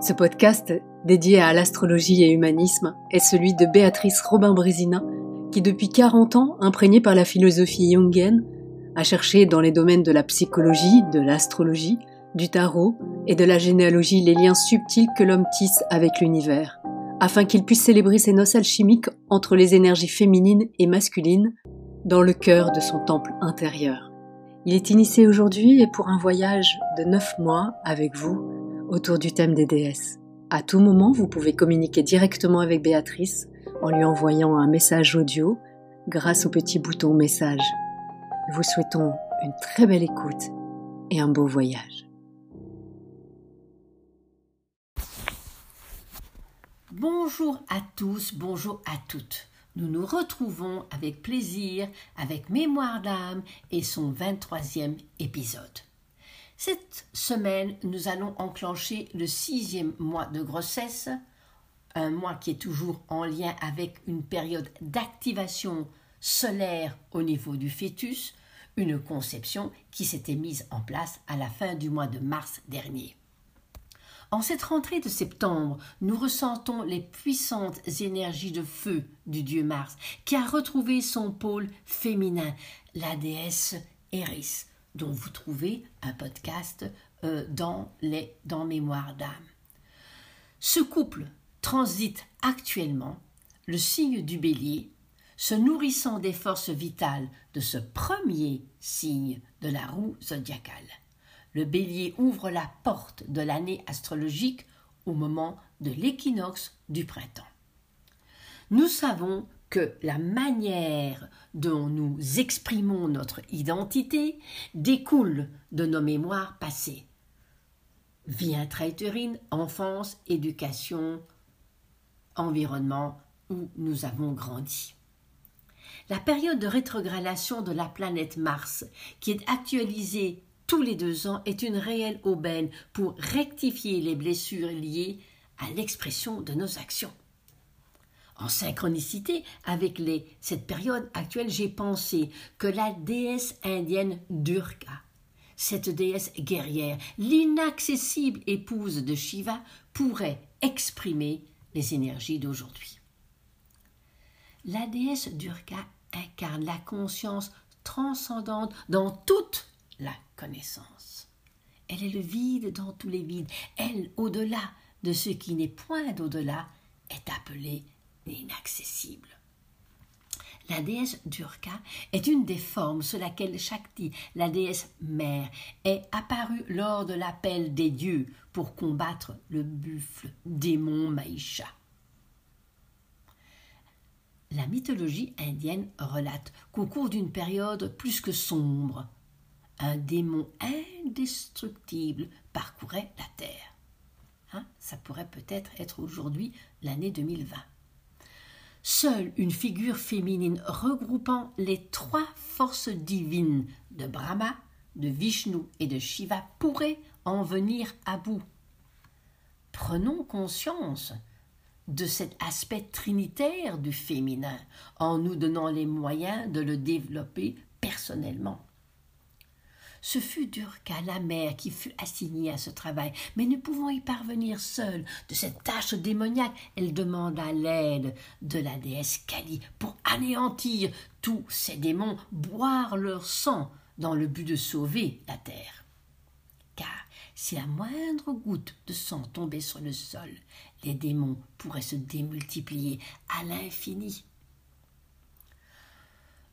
Ce podcast, dédié à l'astrologie et humanisme, est celui de Béatrice Robin-Brésina, qui depuis 40 ans, imprégnée par la philosophie jungienne, a cherché dans les domaines de la psychologie, de l'astrologie, du tarot et de la généalogie les liens subtils que l'homme tisse avec l'univers, afin qu'il puisse célébrer ses noces alchimiques entre les énergies féminines et masculines dans le cœur de son temple intérieur. Il est initié aujourd'hui et pour un voyage de 9 mois avec vous autour du thème des déesses. À tout moment, vous pouvez communiquer directement avec Béatrice en lui envoyant un message audio grâce au petit bouton message. Nous vous souhaitons une très belle écoute et un beau voyage. Bonjour à tous, bonjour à toutes. Nous nous retrouvons avec plaisir avec Mémoire d'âme et son 23e épisode. Cette semaine, nous allons enclencher le sixième mois de grossesse, un mois qui est toujours en lien avec une période d'activation solaire au niveau du fœtus, une conception qui s'était mise en place à la fin du mois de mars dernier. En cette rentrée de septembre, nous ressentons les puissantes énergies de feu du dieu Mars, qui a retrouvé son pôle féminin, la déesse Eris, dont vous trouvez un podcast euh, dans, les, dans Mémoire d'âme. Ce couple transite actuellement le signe du bélier, se nourrissant des forces vitales de ce premier signe de la roue zodiacale. Le bélier ouvre la porte de l'année astrologique au moment de l'équinoxe du printemps. Nous savons que la manière dont nous exprimons notre identité découle de nos mémoires passées. Vie intra-utérine, enfance, éducation, environnement où nous avons grandi. La période de rétrogradation de la planète Mars, qui est actualisée tous les deux ans, est une réelle aubaine pour rectifier les blessures liées à l'expression de nos actions en synchronicité avec les, cette période actuelle, j'ai pensé que la déesse indienne Durga, cette déesse guerrière, l'inaccessible épouse de Shiva, pourrait exprimer les énergies d'aujourd'hui. La déesse Durga incarne la conscience transcendante dans toute la connaissance. Elle est le vide dans tous les vides. Elle, au-delà de ce qui n'est point d'au-delà, est appelée inaccessible. La déesse Durga est une des formes sous laquelle Shakti, la déesse mère, est apparue lors de l'appel des dieux pour combattre le buffle démon Maïsha. La mythologie indienne relate qu'au cours d'une période plus que sombre, un démon indestructible parcourait la terre. Hein, ça pourrait peut-être être aujourd'hui l'année 2020. Seule une figure féminine regroupant les trois forces divines de Brahma, de Vishnu et de Shiva pourrait en venir à bout. Prenons conscience de cet aspect trinitaire du féminin en nous donnant les moyens de le développer personnellement. Ce fut Durga, la mère, qui fut assignée à ce travail, mais ne pouvant y parvenir seule de cette tâche démoniaque, elle demanda l'aide de la déesse Kali pour anéantir tous ces démons, boire leur sang dans le but de sauver la terre. Car si la moindre goutte de sang tombait sur le sol, les démons pourraient se démultiplier à l'infini.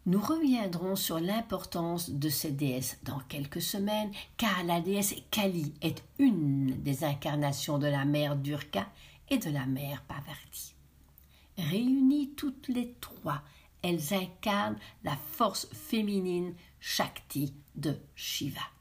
Nous reviendrons sur l'importance de ces déesses dans quelques semaines, car la déesse Kali est une des incarnations de la mère Durga et de la mère Pavarti. Réunies toutes les trois, elles incarnent la force féminine Shakti de Shiva.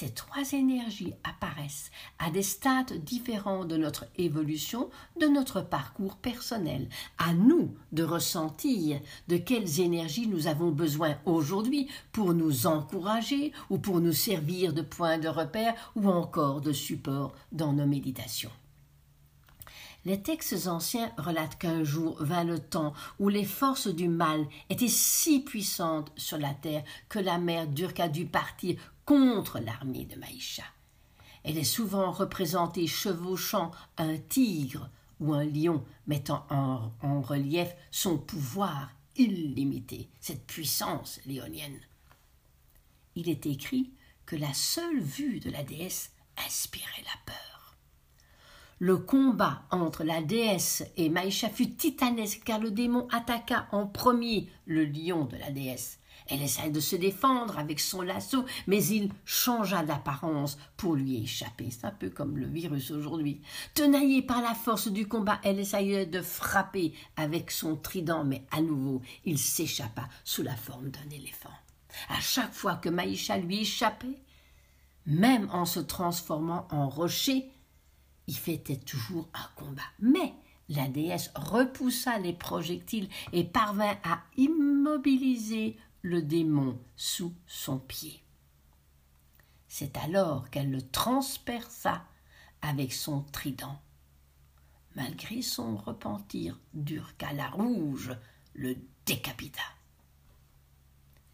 Ces trois énergies apparaissent à des stades différents de notre évolution, de notre parcours personnel. À nous de ressentir de quelles énergies nous avons besoin aujourd'hui pour nous encourager ou pour nous servir de point de repère ou encore de support dans nos méditations. Les textes anciens relatent qu'un jour vint le temps où les forces du mal étaient si puissantes sur la terre que la mère Durka dut partir contre l'armée de Maïcha. Elle est souvent représentée chevauchant un tigre ou un lion, mettant en, relief son pouvoir illimité, cette puissance léonienne. Il est écrit que la seule vue de la déesse inspirait la peur. Le combat entre la déesse et Maïcha fut titanesque car le démon attaqua en premier le lion de la déesse. Elle essaie de se défendre avec son lasso, mais il changea d'apparence pour lui échapper. C'est un peu comme le virus aujourd'hui. Tenaillée par la force du combat, elle essayait de frapper avec son trident, mais à nouveau, il s'échappa sous la forme d'un éléphant. À chaque fois que Maïcha lui échappait, même en se transformant en rocher, il fêtait toujours un combat. Mais la déesse repoussa les projectiles et parvint à immobiliser le démon sous son pied. C'est alors qu'elle le transperça avec son trident. Malgré son repentir, Durkala rouge le décapita.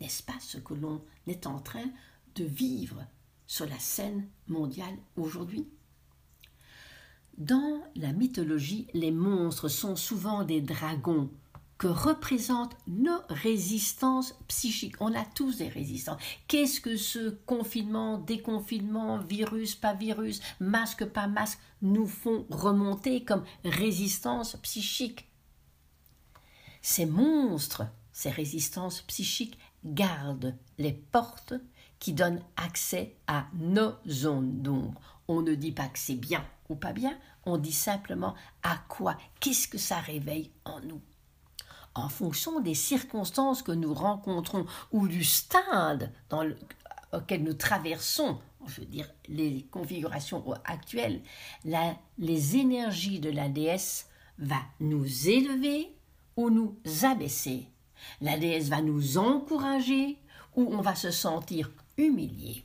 N'est-ce pas ce que l'on est en train de vivre sur la scène mondiale aujourd'hui? Dans la mythologie, les monstres sont souvent des dragons que représentent nos résistances psychiques. On a tous des résistances. Qu'est-ce que ce confinement, déconfinement, virus, pas virus, masque, pas masque, nous font remonter comme résistance psychique Ces monstres, ces résistances psychiques, gardent les portes qui donnent accès à nos zones d'ombre. On ne dit pas que c'est bien ou pas bien, on dit simplement à quoi, qu'est-ce que ça réveille en nous? En fonction des circonstances que nous rencontrons ou du stade dans auquel nous traversons, je veux dire les configurations actuelles, les énergies de la déesse va nous élever ou nous abaisser. La déesse va nous encourager ou on va se sentir humilié.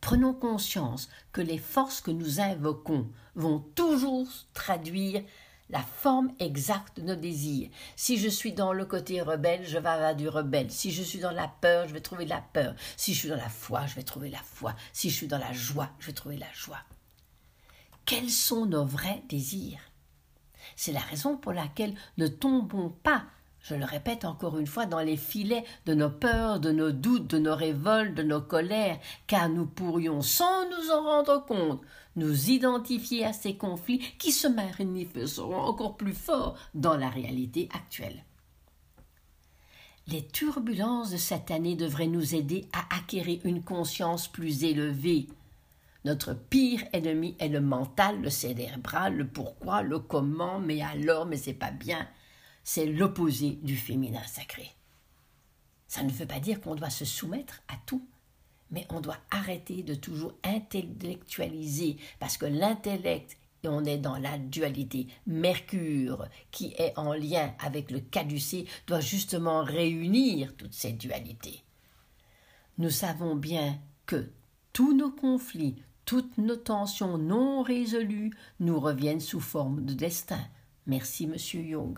Prenons conscience que les forces que nous invoquons vont toujours traduire la forme exacte de nos désirs. Si je suis dans le côté rebelle, je vais avoir du rebelle. Si je suis dans la peur, je vais trouver la peur. Si je suis dans la foi, je vais trouver la foi. Si je suis dans la joie, je vais trouver la joie. Quels sont nos vrais désirs? C'est la raison pour laquelle ne tombons pas je le répète encore une fois, dans les filets de nos peurs, de nos doutes, de nos révoltes, de nos colères, car nous pourrions, sans nous en rendre compte, nous identifier à ces conflits qui se manifesteront encore plus fort dans la réalité actuelle. Les turbulences de cette année devraient nous aider à acquérir une conscience plus élevée. Notre pire ennemi est le mental, le cérébral, le pourquoi, le comment, mais alors, mais c'est pas bien c'est l'opposé du féminin sacré. Ça ne veut pas dire qu'on doit se soumettre à tout, mais on doit arrêter de toujours intellectualiser, parce que l'intellect, et on est dans la dualité, Mercure, qui est en lien avec le caducé, doit justement réunir toutes ces dualités. Nous savons bien que tous nos conflits, toutes nos tensions non résolues nous reviennent sous forme de destin. Merci, monsieur Young.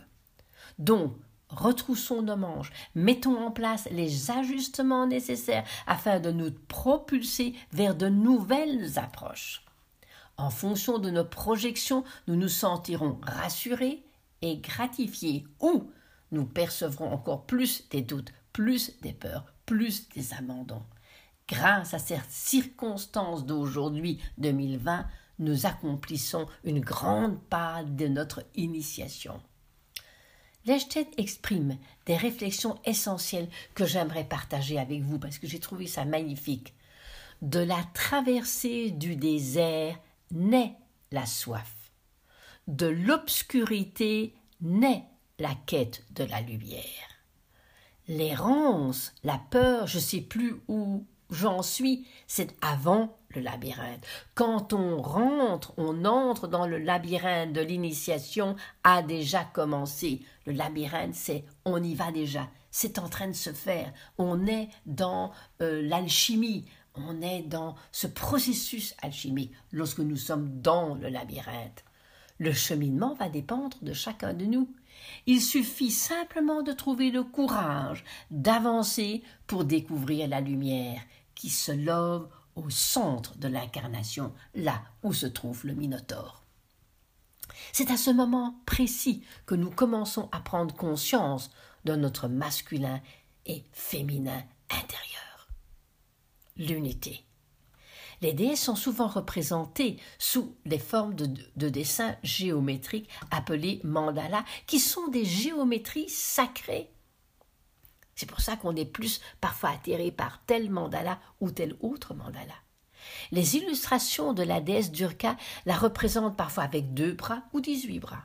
Donc, retroussons nos manches, mettons en place les ajustements nécessaires afin de nous propulser vers de nouvelles approches. En fonction de nos projections, nous nous sentirons rassurés et gratifiés ou nous percevrons encore plus des doutes, plus des peurs, plus des abandons. Grâce à cette circonstance d'aujourd'hui 2020, nous accomplissons une grande part de notre initiation. Exprime des réflexions essentielles que j'aimerais partager avec vous parce que j'ai trouvé ça magnifique. De la traversée du désert naît la soif. De l'obscurité naît la quête de la lumière. L'errance, la peur, je sais plus où j'en suis, c'est avant le labyrinthe. Quand on rentre, on entre dans le labyrinthe de l'initiation a déjà commencé. Le labyrinthe, c'est on y va déjà. C'est en train de se faire. On est dans euh, l'alchimie. On est dans ce processus alchimique lorsque nous sommes dans le labyrinthe. Le cheminement va dépendre de chacun de nous. Il suffit simplement de trouver le courage d'avancer pour découvrir la lumière qui se love au centre de l'incarnation, là où se trouve le Minotaure. C'est à ce moment précis que nous commençons à prendre conscience de notre masculin et féminin intérieur. L'unité. Les déesses sont souvent représentées sous les formes de, dessins géométriques appelés mandalas, qui sont des géométries sacrées. C'est pour ça qu'on est plus parfois attiré par tel mandala ou tel autre mandala. Les illustrations de la déesse Durga la représentent parfois avec deux bras ou dix-huit bras.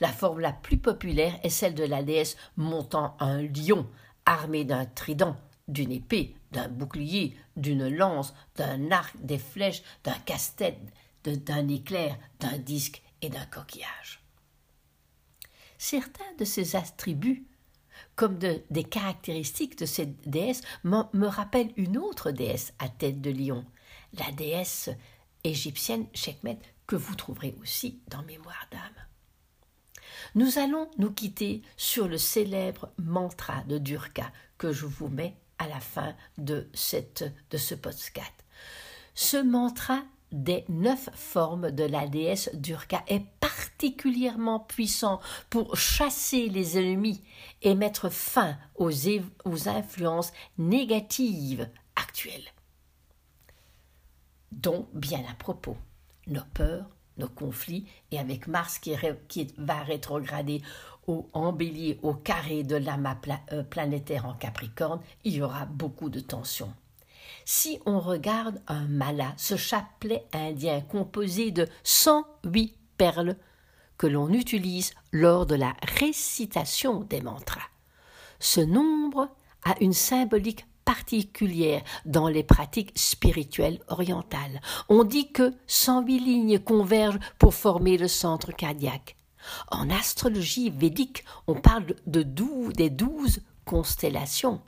La forme la plus populaire est celle de la déesse montant un lion, armé d'un trident, d'une épée, d'un bouclier, d'une lance, d'un arc, des flèches, d'un casse-tête, d'un éclair, d'un disque et d'un coquillage. Certains de ces attributs, comme des caractéristiques de cette déesse, me rappellent une autre déesse à tête de lion, la déesse égyptienne Sekhmet, que vous trouverez aussi dans Mémoire d'âme. Nous allons nous quitter sur le célèbre mantra de Durga que je vous mets à la fin de, cette, de ce podcast. Ce mantra des neuf formes de la déesse Durga est particulièrement puissant pour chasser les ennemis et mettre fin aux, influences négatives actuelles. Dont, bien à propos, nos peurs, nos conflits, et avec Mars qui, va rétrograder au, en au carré de l'amas euh, planétaire en Capricorne, il y aura beaucoup de tensions. Si on regarde un mala, ce chapelet indien composé de 108 perles que l'on utilise lors de la récitation des mantras. Ce nombre a une symbolique particulière dans les pratiques spirituelles orientales. On dit que 108 lignes convergent pour former le centre cardiaque. En astrologie védique, on parle de des douze constellations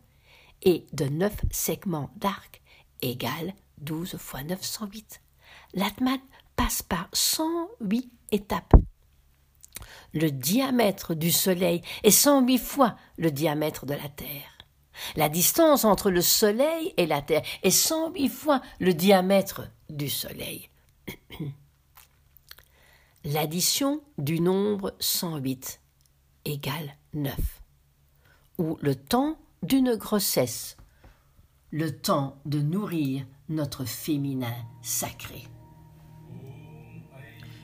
et de neuf segments d'arc égale 12 fois 908. L'Atman passe par 108 étapes. Le diamètre du Soleil est 108 fois le diamètre de la Terre. La distance entre le Soleil et la Terre est 108 fois le diamètre du Soleil. L'addition du nombre 108 égale 9, ou le temps d'une grossesse, le temps de nourrir notre féminin sacré.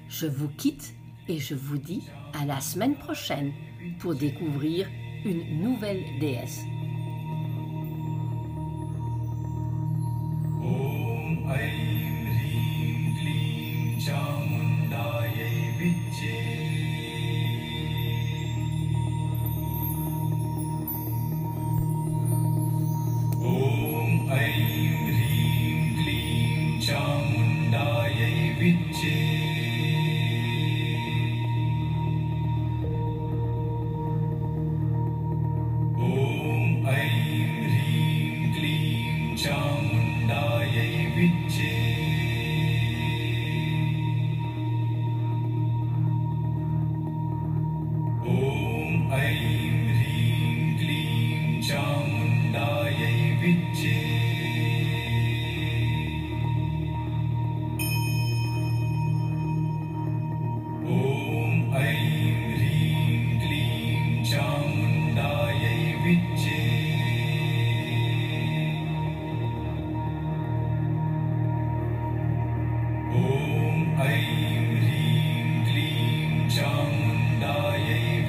Je vous quitte et je vous dis à la semaine prochaine pour découvrir une nouvelle déesse. reaching.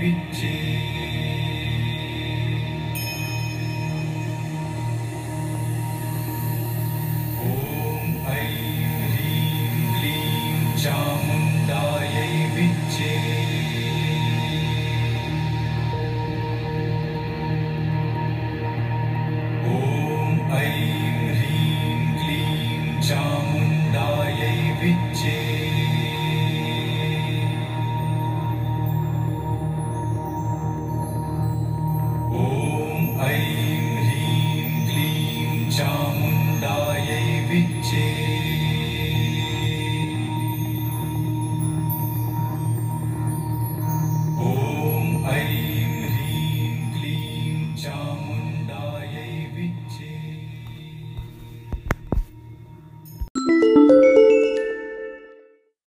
云集